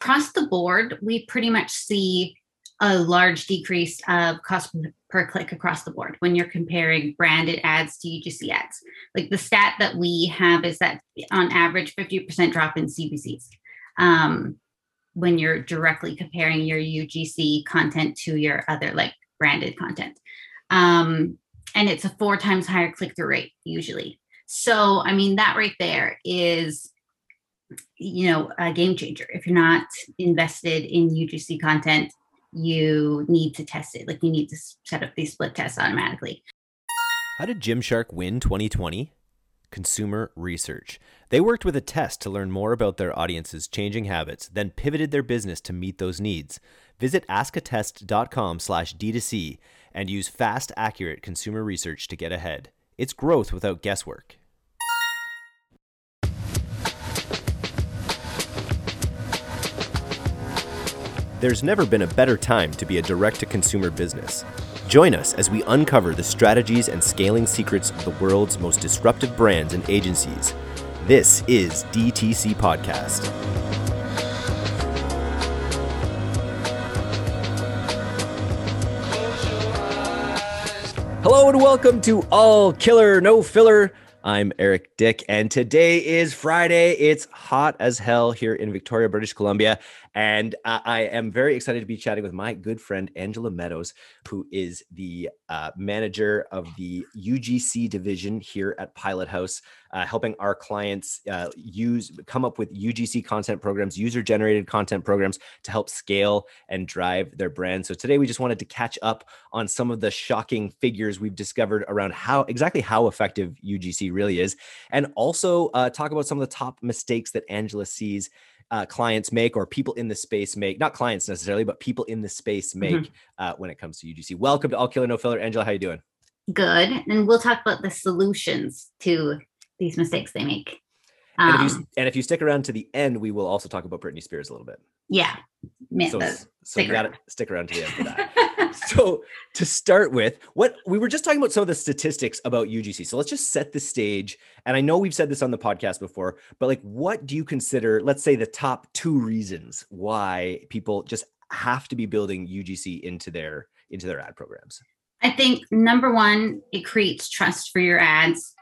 across the board, we pretty much see a large decrease of cost per click across the board when you're comparing branded ads to UGC ads. Like the stat that we have is that on average, 50% drop in CPCs um, when you're directly comparing your UGC content to your other like branded content. Um, and it's a four times higher click through rate usually. So, I mean, that right there is you know a game changer if you're not invested in UGC content you need to test it. Like you need to set up these split tests automatically. How did Gymshark win 2020? Consumer research. They worked with Attest to learn more about their audience's changing habits, then pivoted their business to meet those needs. Visit askattest.com slash D2C and use fast, accurate consumer research to get ahead. It's growth without guesswork. There's never been a better time to be a direct to consumer business. Join us as we uncover the strategies and scaling secrets of the world's most disruptive brands and agencies. This is DTC Podcast. Hello and welcome to All Killer No Filler. I'm Eric Dick, and today is Friday. It's hot as hell here in Victoria, British Columbia. And uh, I am very excited to be chatting with my good friend Angela Meadows, who is the uh, manager of the UGC division here at Pilot House, uh, helping our clients uh, use come up with UGC content programs, user generated content programs to help scale and drive their brand. So today we just wanted to catch up on some of the shocking figures we've discovered around how exactly how effective UGC really is, and also uh, talk about some of the top mistakes that Angela sees uh, clients make or people in the space make not clients necessarily but people in the space mm-hmm. make mm-hmm. uh, when it comes to ugc welcome to all killer no filler. Angela how are you doing? Good. And we'll talk about the solutions to these mistakes they make. Um, and, if you, um, and if you stick around to the end we will also talk about britney spears a little bit. Yeah. Man, so, so you gotta stick around to the end for that so to start with, what we were just talking about some of the statistics about UGC. So let's just set the stage. And I know we've said this on the podcast before, but like, what do you consider, let's say, the top two reasons why people just have to be building UGC into their into their ad programs? I think number one, it creates trust for your ads.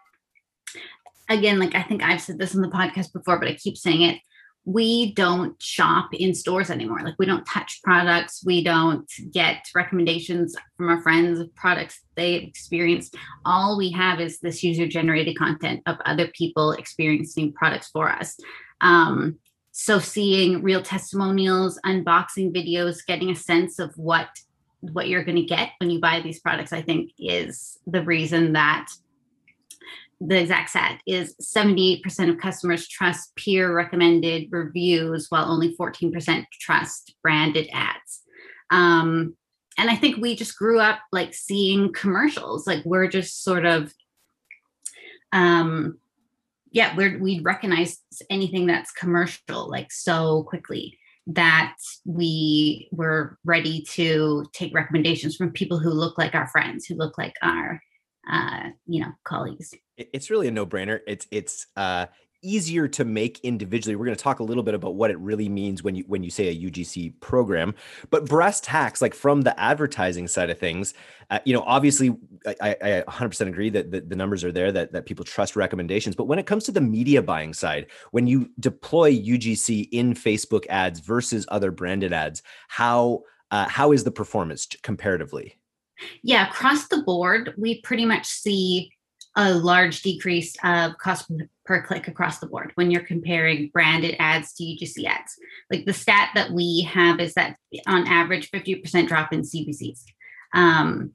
Again, like I think I've said this on the podcast before, but I keep saying it we don't shop in stores anymore. Like we don't touch products. We don't get recommendations from our friends of products they experienced. All we have is this user generated content of other people experiencing products for us. Um, so seeing real testimonials, unboxing videos, getting a sense of what what you're going to get when you buy these products, I think is the reason that the exact set is 78% of customers trust peer recommended reviews while only 14% trust branded ads. Um, and i think we just grew up like seeing commercials. Like we're just sort of um yeah we're we recognize anything that's commercial like so quickly that we were ready to take recommendations from people who look like our friends who look like our uh, you know colleagues it's really a no-brainer. It's it's uh easier to make individually. We're going to talk a little bit about what it really means when you when you say a ugc program but brass tacks like from the advertising side of things uh, you know obviously I, I 100% agree that the, the numbers are there that, that people trust recommendations but when it comes to the media buying side when you deploy ugc in facebook ads versus other branded ads how uh, how is the performance comparatively? Yeah, across the board, we pretty much see a large decrease of cost per click across the board when you're comparing branded ads to UGC ads. Like the stat that we have is that on average, 50% drop in CPCs um,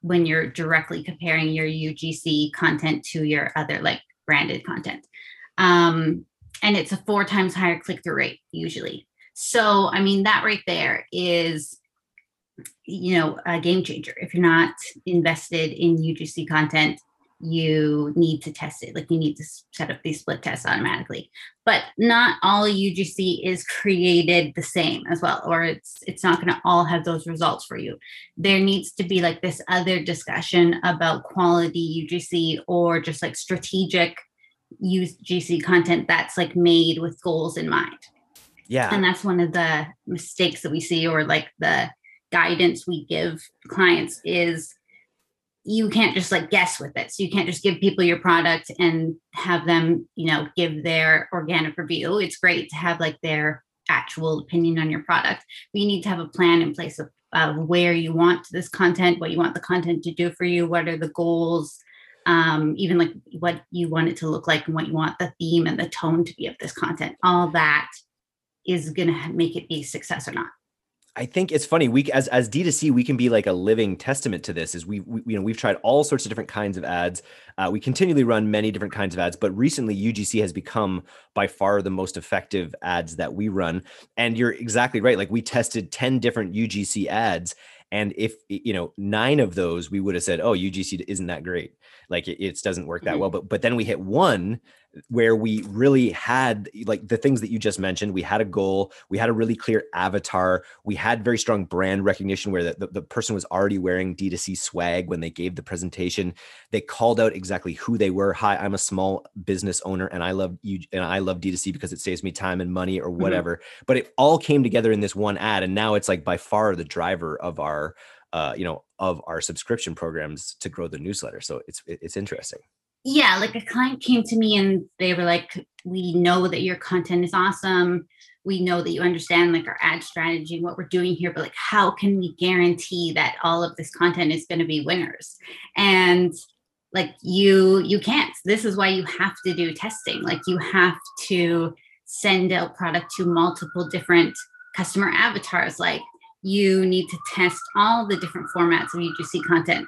when you're directly comparing your UGC content to your other like branded content. Um, and it's a four times higher click through rate usually. So, I mean, that right there is you know a game changer if you're not invested in ugc content you need to test it. Like you need to set up these split tests automatically. But not all ugc is created the same as well or it's it's not going to all have those results for you. There needs to be like this other discussion about quality ugc or just like strategic ugc content that's like made with goals in mind. Yeah. And that's one of the mistakes that we see, or like the guidance we give clients is you can't just like guess with it. So you can't just give people your product and have them, you know, give their organic review. It's great to have like their actual opinion on your product. But you need to have a plan in place of, of where you want this content, what you want the content to do for you, what are the goals, um, even like what you want it to look like and what you want the theme and the tone to be of this content. All that is going to make it be a success or not. I think it's funny. We as as D2C, we can be like a living testament to this. Is we, we you know we've tried all sorts of different kinds of ads. Uh, we continually run many different kinds of ads, but recently UGC has become by far the most effective ads that we run. And you're exactly right. Like we tested ten different UGC ads, and if you know nine of those, we would have said, "Oh, UGC isn't that great. Like it, it doesn't work that mm-hmm. well." But but then we hit one where we really had like the things that you just mentioned we had a goal we had a really clear avatar we had very strong brand recognition where the, the, the, person was already wearing d2c swag when they gave the presentation they called out exactly who they were hi i'm a small business owner and i love you and i love d2c because it saves me time and money or mm-hmm. whatever mm-hmm. but it all came together in this one ad and now it's like by far the driver of our uh, you know of our subscription programs to grow the newsletter so it's it's interesting yeah, like a client came to me and they were like, "We know that your content is awesome. We know that you understand like our ad strategy and what we're doing here, but like, how can we guarantee that all of this content is going to be winners?" And like you you can't this is why you have to do testing like you have to send out product to multiple different customer avatars like you need to test all the different formats of UGC content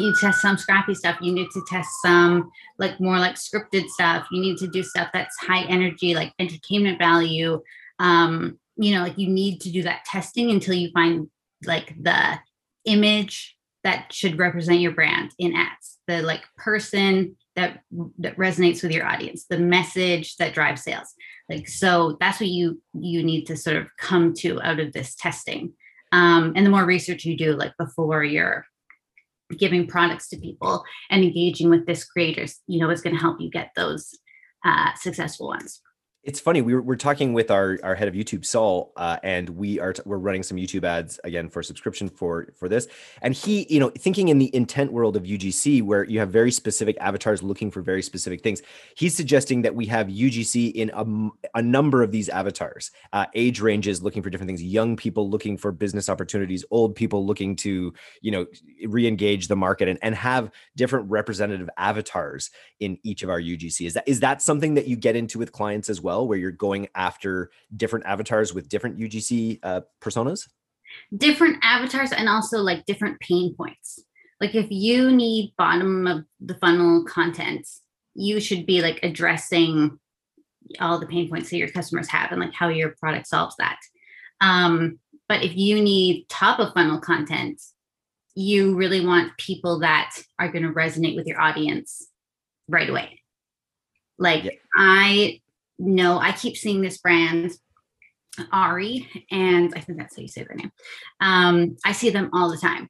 you test some scrappy stuff. You need to test some like more like scripted stuff. You need to do stuff that's high energy like entertainment value. Um you know like you need to do that testing until you find like the image that should represent your brand in ads. The like person that that resonates with your audience. The message that drives sales. Like so that's what you you need to sort of come to out of this testing. Um, and the more research you do like before you're giving products to people and engaging with this creators you know is going to help you get those uh, successful ones it's funny. We were, we're talking with our, our head of YouTube, Saul, uh, and we are t- we're running some YouTube ads again for subscription for for this. And he, you know, thinking in the intent world of UGC, where you have very specific avatars looking for very specific things, he's suggesting that we have UGC in a, a number of these avatars, uh, age ranges looking for different things, young people looking for business opportunities, old people looking to, you know, re-engage the market, and and have different representative avatars in each of our UGC. Is that is that something that you get into with clients as well? Well, where you're going after different avatars with different UGC uh, personas? Different avatars and also like different pain points. Like if you need bottom of the funnel content, you should be like addressing all the pain points that your customers have and like how your product solves that. Um, but if you need top of funnel content, you really want people that are going to resonate with your audience right away. Like yeah. I no, I keep seeing this brand, Ari, and I think that's how you say their name. Um, I see them all the time.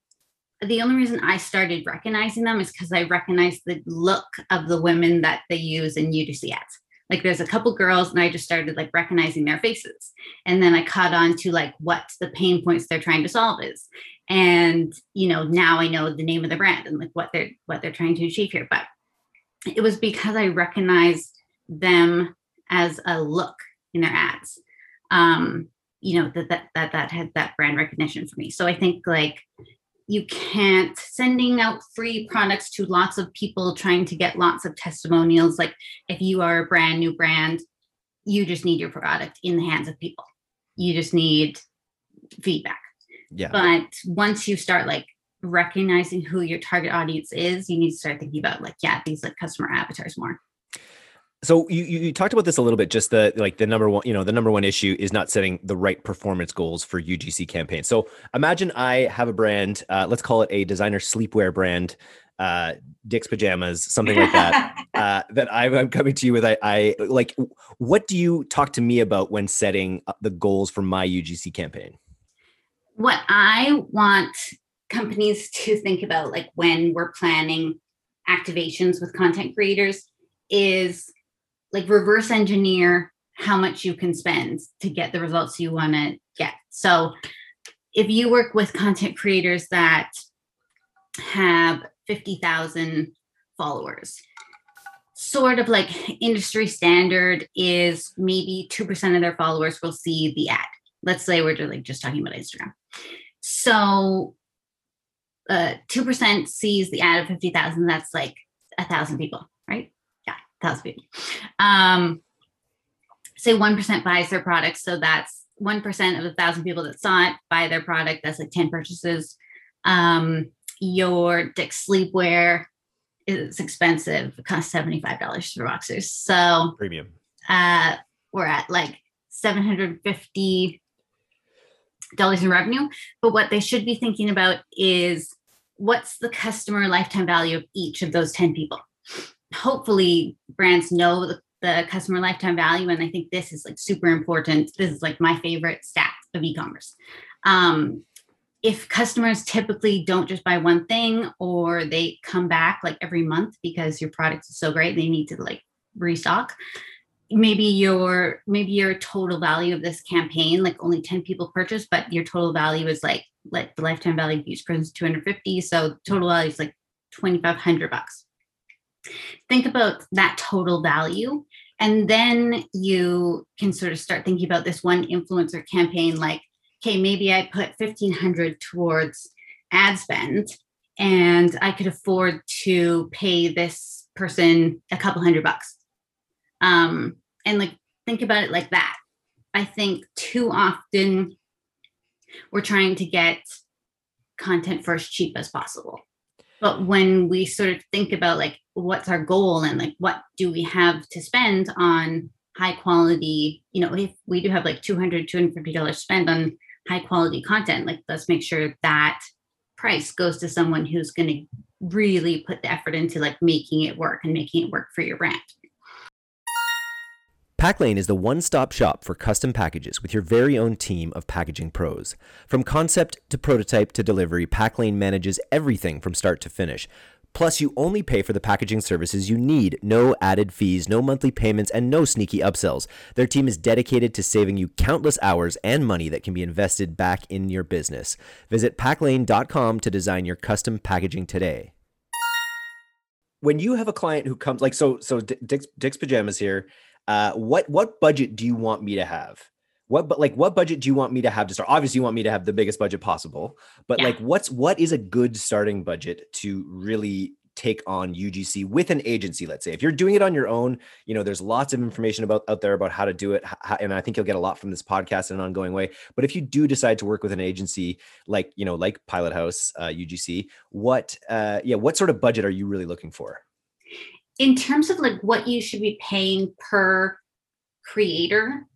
The only reason I started recognizing them is because I recognize the look of the women that they use in UGC ads. Like there's a couple girls, and I just started like recognizing their faces, and then I caught on to like what the pain points they're trying to solve is, and you know now I know the name of the brand and like what they're what they're trying to achieve here. But it was because I recognized them as a look in their ads. Um, you know, that that that that had that brand recognition for me. So I think like you can't sending out free products to lots of people trying to get lots of testimonials. Like if you are a brand new brand, you just need your product in the hands of people. You just need feedback. Yeah. But once you start like recognizing who your target audience is, you need to start thinking about like, yeah, these like customer avatars more so you, you talked about this a little bit just the like the number one you know the number one issue is not setting the right performance goals for ugc campaigns so imagine i have a brand uh, let's call it a designer sleepwear brand uh, dick's pajamas something like that uh, that i'm coming to you with. I, I like what do you talk to me about when setting the goals for my ugc campaign? What i want companies to think about like when we're planning activations with content creators is like reverse engineer how much you can spend to get the results you want to get. So if you work with content creators that have 50,000 followers, sort of like industry standard is maybe 2% of their followers will see the ad. Let's say we're just like just talking about Instagram. So uh, 2% sees the ad of 50,000. That's like a thousand people, right? Thousand people. Um, say 1% buys their product. So that's 1% of the thousand people that saw it buy their product. That's like 10 purchases. Um, your Dick sleepwear is expensive. It costs $75 for boxers. So premium. Uh, we're at like 750 dollars in revenue. But what they should be thinking about is what's the customer lifetime value of each of those 10 people. Hopefully, brands know the, the customer lifetime value. And I think this is like super important. This is like my favorite stat of e commerce. Um, if customers typically don't just buy one thing or they come back like every month because your product is so great, they need to like restock maybe your maybe your total value of this campaign like only 10 people purchased but your total value is like like the lifetime value of each person is 250 so total value is like 2500 bucks think about that total value and then you can sort of start thinking about this one influencer campaign like okay maybe i put 1500 towards ad spend and i could afford to pay this person a couple hundred bucks um, and like think about it like that. I think too often we're trying to get content for as cheap as possible. But when we sort of think about like what's our goal and like what do we have to spend on high quality, you know, if we do have like 200, 250 dollars spend on high quality content, like let's make sure that price goes to someone who's going to really put the effort into like making it work and making it work for your brand. Packlane is the one stop shop for custom packages with your very own team of packaging pros. From concept to prototype to delivery, Packlane manages everything from start to finish. Plus, you only pay for the packaging services you need. No added fees, no monthly payments, and no sneaky upsells. Their team is dedicated to saving you countless hours and money that can be invested back in your business. Visit packlane.com to design your custom packaging today. When you have a client who comes, like, so, so Dick's, Dick's Pajamas here, uh, what what budget do you want me to have? What but like what budget do you want me to have to start? Obviously, you want me to have the biggest budget possible, but yeah. like what's what is a good starting budget to really take on UGC with an agency, let's say. If you're doing it on your own, you know, there's lots of information about out there about how to do it. How, and I think you'll get a lot from this podcast in an ongoing way. But if you do decide to work with an agency like, you know, like Pilot House, uh, UGC, what, uh, yeah, what sort of budget are you really looking for? In terms of like what you should be paying per creator,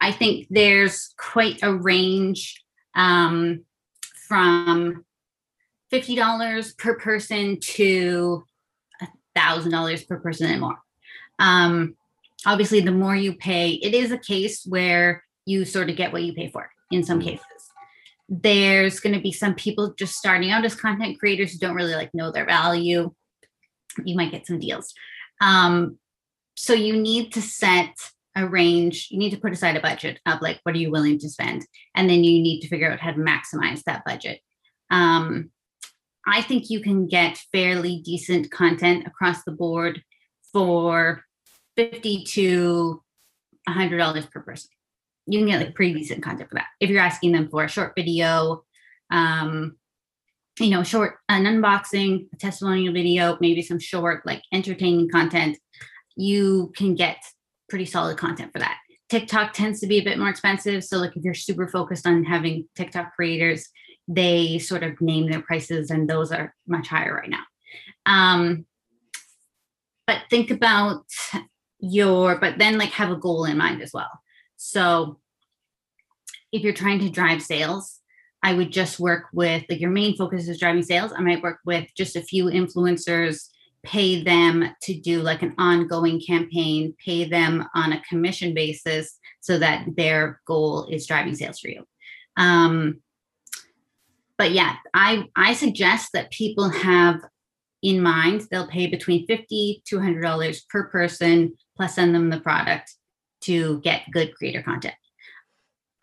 I think there's quite a range um, from $50 per person to $1,000 per person and more. Um, obviously, the more you pay, it is a case where you sort of get what you pay for in some mm-hmm. cases. There's going to be some people just starting out as content creators who don't really like know their value you might get some deals. Um, so you need to set a range, you need to put aside a budget of like, what are you willing to spend? And then you need to figure out how to maximize that budget. Um, I think you can get fairly decent content across the board for 50 to $100 per person. You can get like pretty decent content for that. If you're asking them for a short video, um, you know, short an unboxing, a testimonial video, maybe some short like entertaining content, you can get pretty solid content for that. TikTok tends to be a bit more expensive. So like if you're super focused on having TikTok creators, they sort of name their prices and those are much higher right now. Um, but think about your, but then like have a goal in mind as well. So if you're trying to drive sales, I would just work with like your main focus is driving sales. I might work with just a few influencers, pay them to do like an ongoing campaign, pay them on a commission basis so that their goal is driving sales for you. Um, but yeah, I I suggest that people have in mind they'll pay between 50 to $100 per person plus send them the product to get good creator content.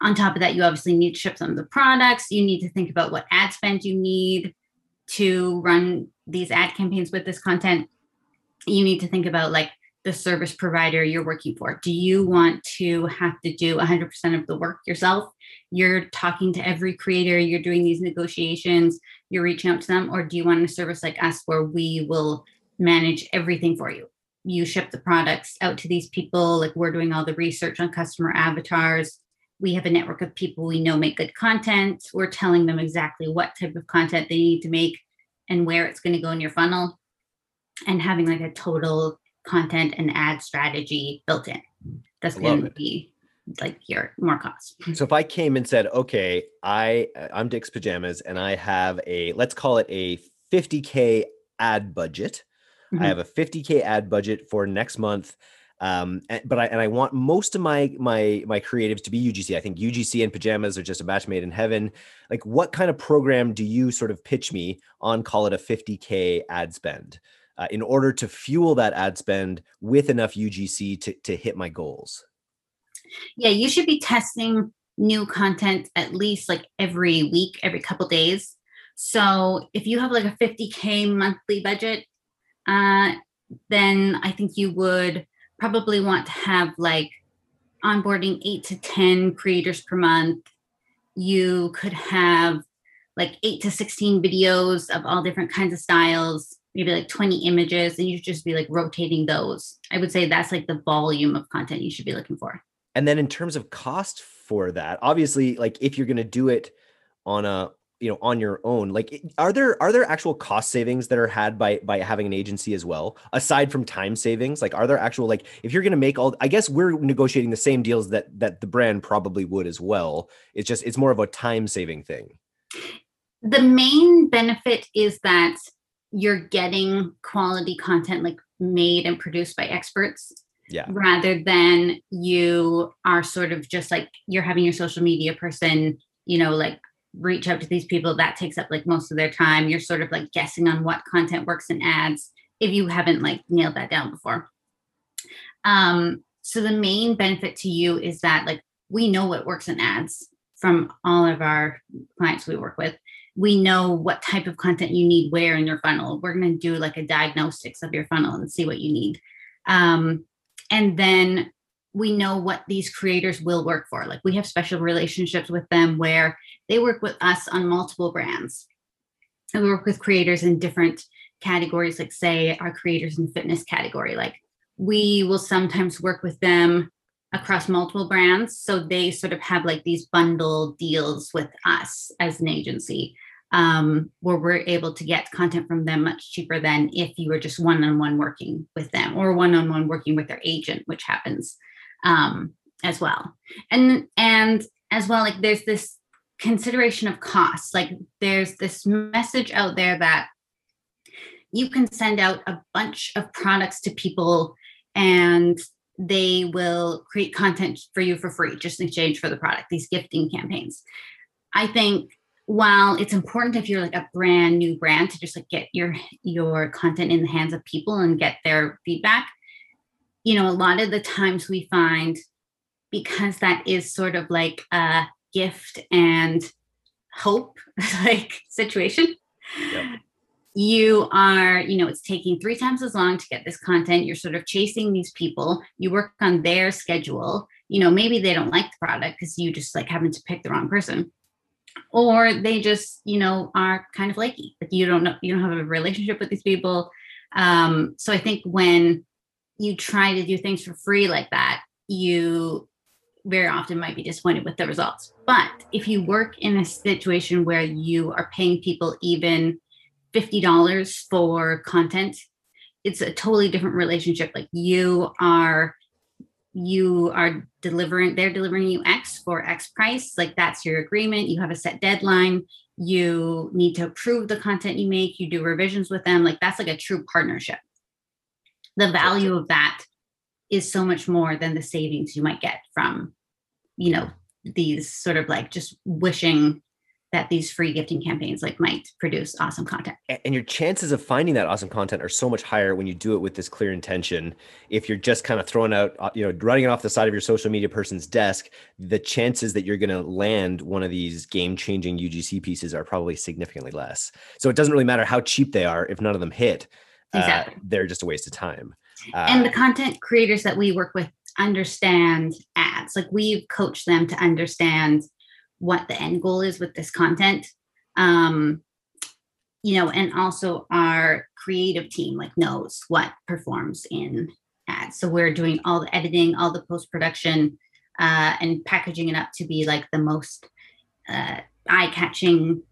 On top of that, you obviously need to ship them the products. You need to think about what ad spend you need to run these ad campaigns with this content. You need to think about like the service provider you're working for. Do you want to have to do 100% of the work yourself? You're talking to every creator, you're doing these negotiations, you're reaching out to them, or do you want a service like us where we will manage everything for you? You ship the products out to these people, like we're doing all the research on customer avatars. We have a network of people we know make good content. We're telling them exactly what type of content they need to make and where it's going to go in your funnel and having like a total content and ad strategy built in. That's going to be like your more cost. So if I came and said, okay, I I'm Dick's pajamas and I have a let's call it a 50k ad budget. Mm-hmm. I have a 50k ad budget for next month. Um, and, but I and I want most of my my my creatives to be UGC. I think UGC and pajamas are just a match made in heaven. Like, what kind of program do you sort of pitch me on? Call it a 50k ad spend uh, in order to fuel that ad spend with enough UGC to, to hit my goals? Yeah, you should be testing new content at least like every week, every couple days. So if you have like a 50K monthly budget, uh, then I think you would probably want to have like onboarding eight to 10 creators per month. You could have like eight to 16 videos of all different kinds of styles maybe like 20 images and you should just be like rotating those i would say that's like the volume of content you should be looking for and then in terms of cost for that obviously like if you're going to do it on a you know on your own like are there are there actual cost savings that are had by by having an agency as well aside from time savings? Like are there actual like if you're going to make all i guess we're negotiating the same deals that that the brand probably would as well. It's just it's more of a time saving thing. The main benefit is that you're getting quality content like made and produced by experts yeah. rather than you are sort of just like you're having your social media person you know like reach out to these people that takes up like most of their time you're sort of like guessing on what content works in ads if you haven't like nailed that down before um so the main benefit to you is that like we know what works in ads from all of our clients we work with we know what type of content you need where in your funnel. We're going to do like a diagnostics of your funnel and see what you need. Um, and then we know what these creators will work for. Like we have special relationships with them where they work with us on multiple brands. And we work with creators in different categories, like say our creators in fitness category. Like we will sometimes work with them across multiple brands. So they sort of have like these bundle deals with us as an agency um, where we're able to get content from them much cheaper than if you were just one on one working with them or one on one working with their agent, which happens um, as well. And and as well, like there's this consideration of costs. Like there's this message out there that you can send out a bunch of products to people and they will create content for you for free just in exchange for the product these gifting campaigns i think while it's important if you're like a brand new brand to just like get your your content in the hands of people and get their feedback you know a lot of the times we find because that is sort of like a gift and hope like situation. Yep. you are you know it's taking three times as long to get this content. You're sort of chasing these people. You work on their schedule. You know maybe they don't like the product because you just like happen to pick the wrong person. Or they just you know are kind of flaky. Like you don't know you don't have a relationship with these people. Um so i think when you try to do things for free like that you very often might be disappointed with the results. But if you work in a situation where you are paying people even $50 for content it's a totally different relationship. Like you are you are delivering they're delivering you x for x price like that's your agreement you have a set deadline you need to approve the content you make you do revisions with them like that's like a true partnership the value of that is so much more than the savings you might get from you know these sort of like just wishing that these free gifting campaigns like might produce awesome content. And your chances of finding that awesome content are so much higher when you do it with this clear intention. If you're just kind of throwing out, uh, you know, running it off the side of your social media person's desk, the chances that you're going to land one of these game-changing UGC pieces are probably significantly less. So it doesn't really matter how cheap they are if none of them hit. Uh, exactly. Uh, they're just a waste of time. Uh, and the content creators that we work with understand ads. Like we've coached them to understand what the end goal is with this content um you know and also our creative team like knows what performs in ads so we're doing all the editing all the post production uh, and packaging it up to be like the most uh, eye catching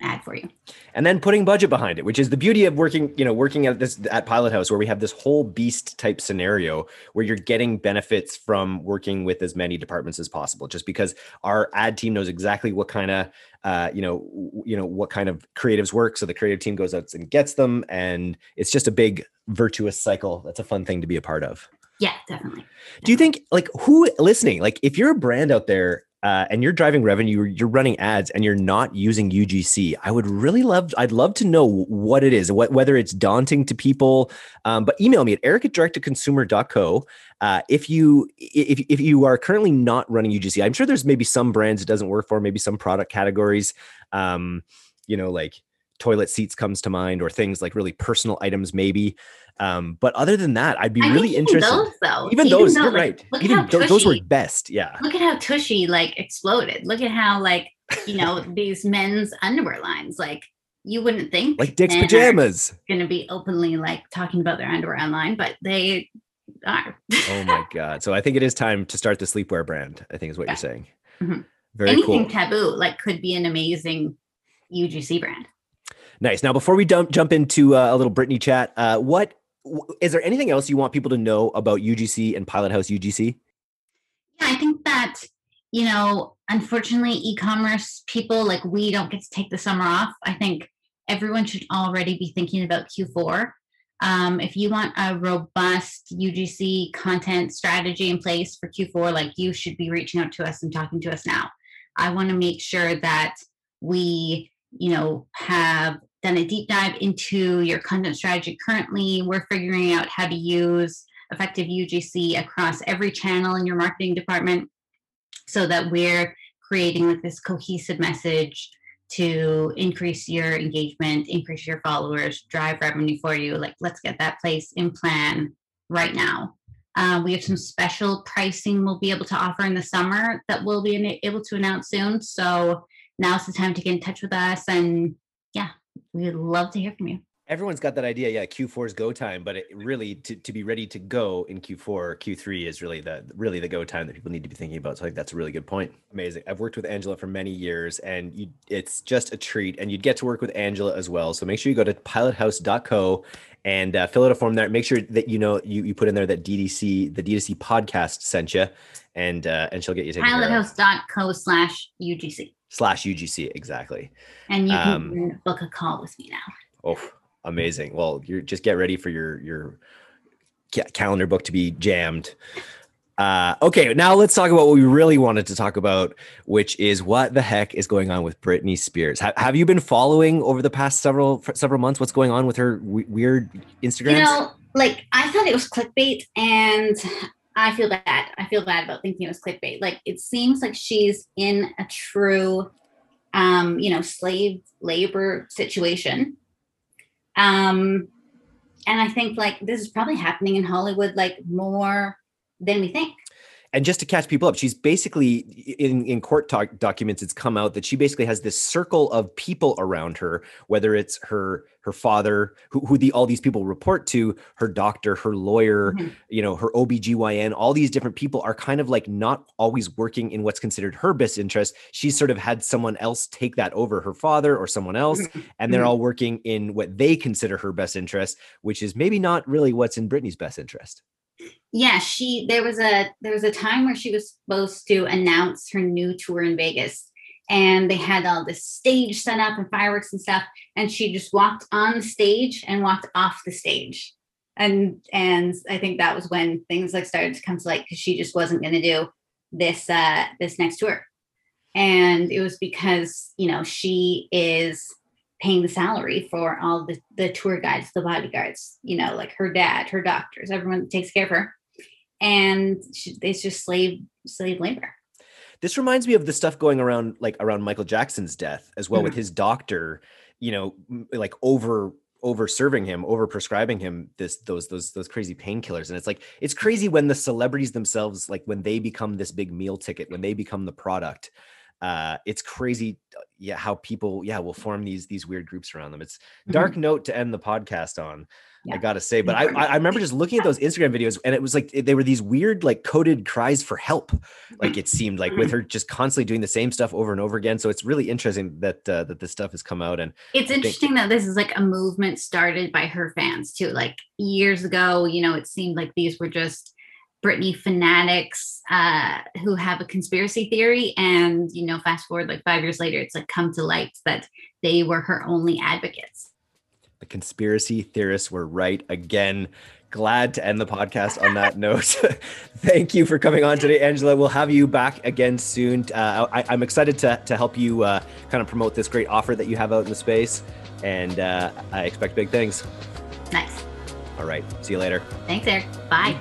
ad for you. And then putting budget behind it which is the beauty of working you know working at this at pilot house where we have this whole beast type scenario where you're getting benefits from working with as many departments as possible. Just because our ad team knows exactly what kind of uh, you know you know what kind of creatives work so the creative team goes out and gets them and it's just a big virtuous cycle. That's a fun thing to be a part of. Yeah definitely. Do you think like who listening like if you're a brand out there uh, and you're driving revenue, you're running ads, and you're not using UGC, I would really love, I'd love to know what it is, what, whether it's daunting to people. Um, but email me at eric at directtoconsumer.co. Uh, if you if, if you are currently not running UGC, I'm sure there's maybe some brands it doesn't work for, maybe some product categories. Um, you know, like toilet seats comes to mind, or things like really personal items, maybe. Um, but other than that, I'd be I really interested. Those, though, even, even those, though, you're like, right. Even those were best. Yeah. Look at how Tushy like exploded. Look at how like you know these men's underwear lines like you wouldn't think like Dick's pajamas going to be openly like talking about their underwear online, but they are. oh my god! So I think it is time to start the sleepwear brand. I think is what yeah. you're saying. Mm-hmm. Very Anything cool. taboo like could be an amazing UGC brand. Nice. Now, before we dump, jump into uh, a little Britney chat, uh, what is there anything else you want people to know about UGC and Pilot House UGC? Yeah, I think that, you know, unfortunately, e commerce people like we don't get to take the summer off. I think everyone should already be thinking about Q4. Um, if you want a robust UGC content strategy in place for Q4, like you should be reaching out to us and talking to us now. I want to make sure that we, you know, have done a deep dive into your content strategy currently. We're figuring out how to use effective UGC across every channel in your marketing department so that we're creating like this cohesive message to increase your engagement, increase your followers, drive revenue for you. Like, let's get that place in plan right now. Uh, we have some special pricing we'll be able to offer in the summer that we'll be able to announce soon. So now's the time to get in touch with us and yeah, We'd love to hear from you. Everyone's got that idea. Yeah, Q4 is go time, but it really to, to be ready to go in Q4, Q3 is really the really the go time that people need to be thinking about. So I think that's a really good point. Amazing. I've worked with Angela for many years, and you, it's just a treat. And you'd get to work with Angela as well. So make sure you go to pilothouse.co and uh, fill out a form there. Make sure that you know you, you put in there that DDC the DDC podcast sent you, and uh, and she'll get you taken pilothouse.co slash UGC slash UGC exactly. And you can um, book a call with me now. Oh, amazing! Well, you're just get ready for your your calendar book to be jammed. Uh, okay, now let's talk about what we really wanted to talk about, which is what the heck is going on with Britney Spears. Ha- have you been following over the past several several months what's going on with her w- weird Instagram? You know, like I thought it was clickbait, and I feel bad. I feel bad about thinking it was clickbait. Like it seems like she's in a true, um, you know, slave labor situation. Um, and I think like this is probably happening in Hollywood like more than we think and just to catch people up, she's basically in in court talk documents. It's come out that she basically has this circle of people around her, whether it's her her father, who, who the all these people report to, her doctor, her lawyer, mm-hmm. you know, her OBGYN, all these different people are kind of like not always working in what's considered her best interest. She's sort of had someone else take that over her father or someone else, mm-hmm. and they're mm-hmm. all working in what they consider her best interest, which is maybe not really what's in Britney's best interest yeah she there was a there was a time where she was supposed to announce her new tour in vegas. And they had all this stage set up and fireworks and stuff. And she just walked on the stage and walked off the stage. And and i think that was when things like started to come to light because she just wasn't going to do this uh this next tour. And it was because you know she is paying the salary for all the, the tour guides the bodyguards you know like her dad her doctors everyone that takes care of her. And she, it's just slave slave labor. This reminds me of the stuff going around like around michael jackson's death as well mm-hmm. with his doctor you know like over over serving him over prescribing him this those those those crazy painkillers. And it's like it's crazy when the celebrities themselves like when they become this big meal ticket when they become the product uh, it's crazy uh, yeah how people yeah will form these these weird groups around them it's dark mm-hmm. note to end the podcast on yeah. i gotta say but I, I remember just looking at those instagram videos and it was like they were these weird like coded cries for help like it seemed like with mm-hmm. her just constantly doing the same stuff over and over again so it's really interesting that uh, that this stuff has come out and it's interesting think- that this is like a movement started by her fans too like years ago you know it seemed like these were just Britney fanatics uh, who have a conspiracy theory. And, you know, fast forward like five years later, it's like come to light that they were her only advocates. The conspiracy theorists were right again. Glad to end the podcast on that note. Thank you for coming on today, Angela. We'll have you back again soon. Uh, I, am excited to, to help you uh, kind of promote this great offer that you have out in the space. And uh, I expect big things. Nice. All right. See you later. Thanks, Eric. Bye.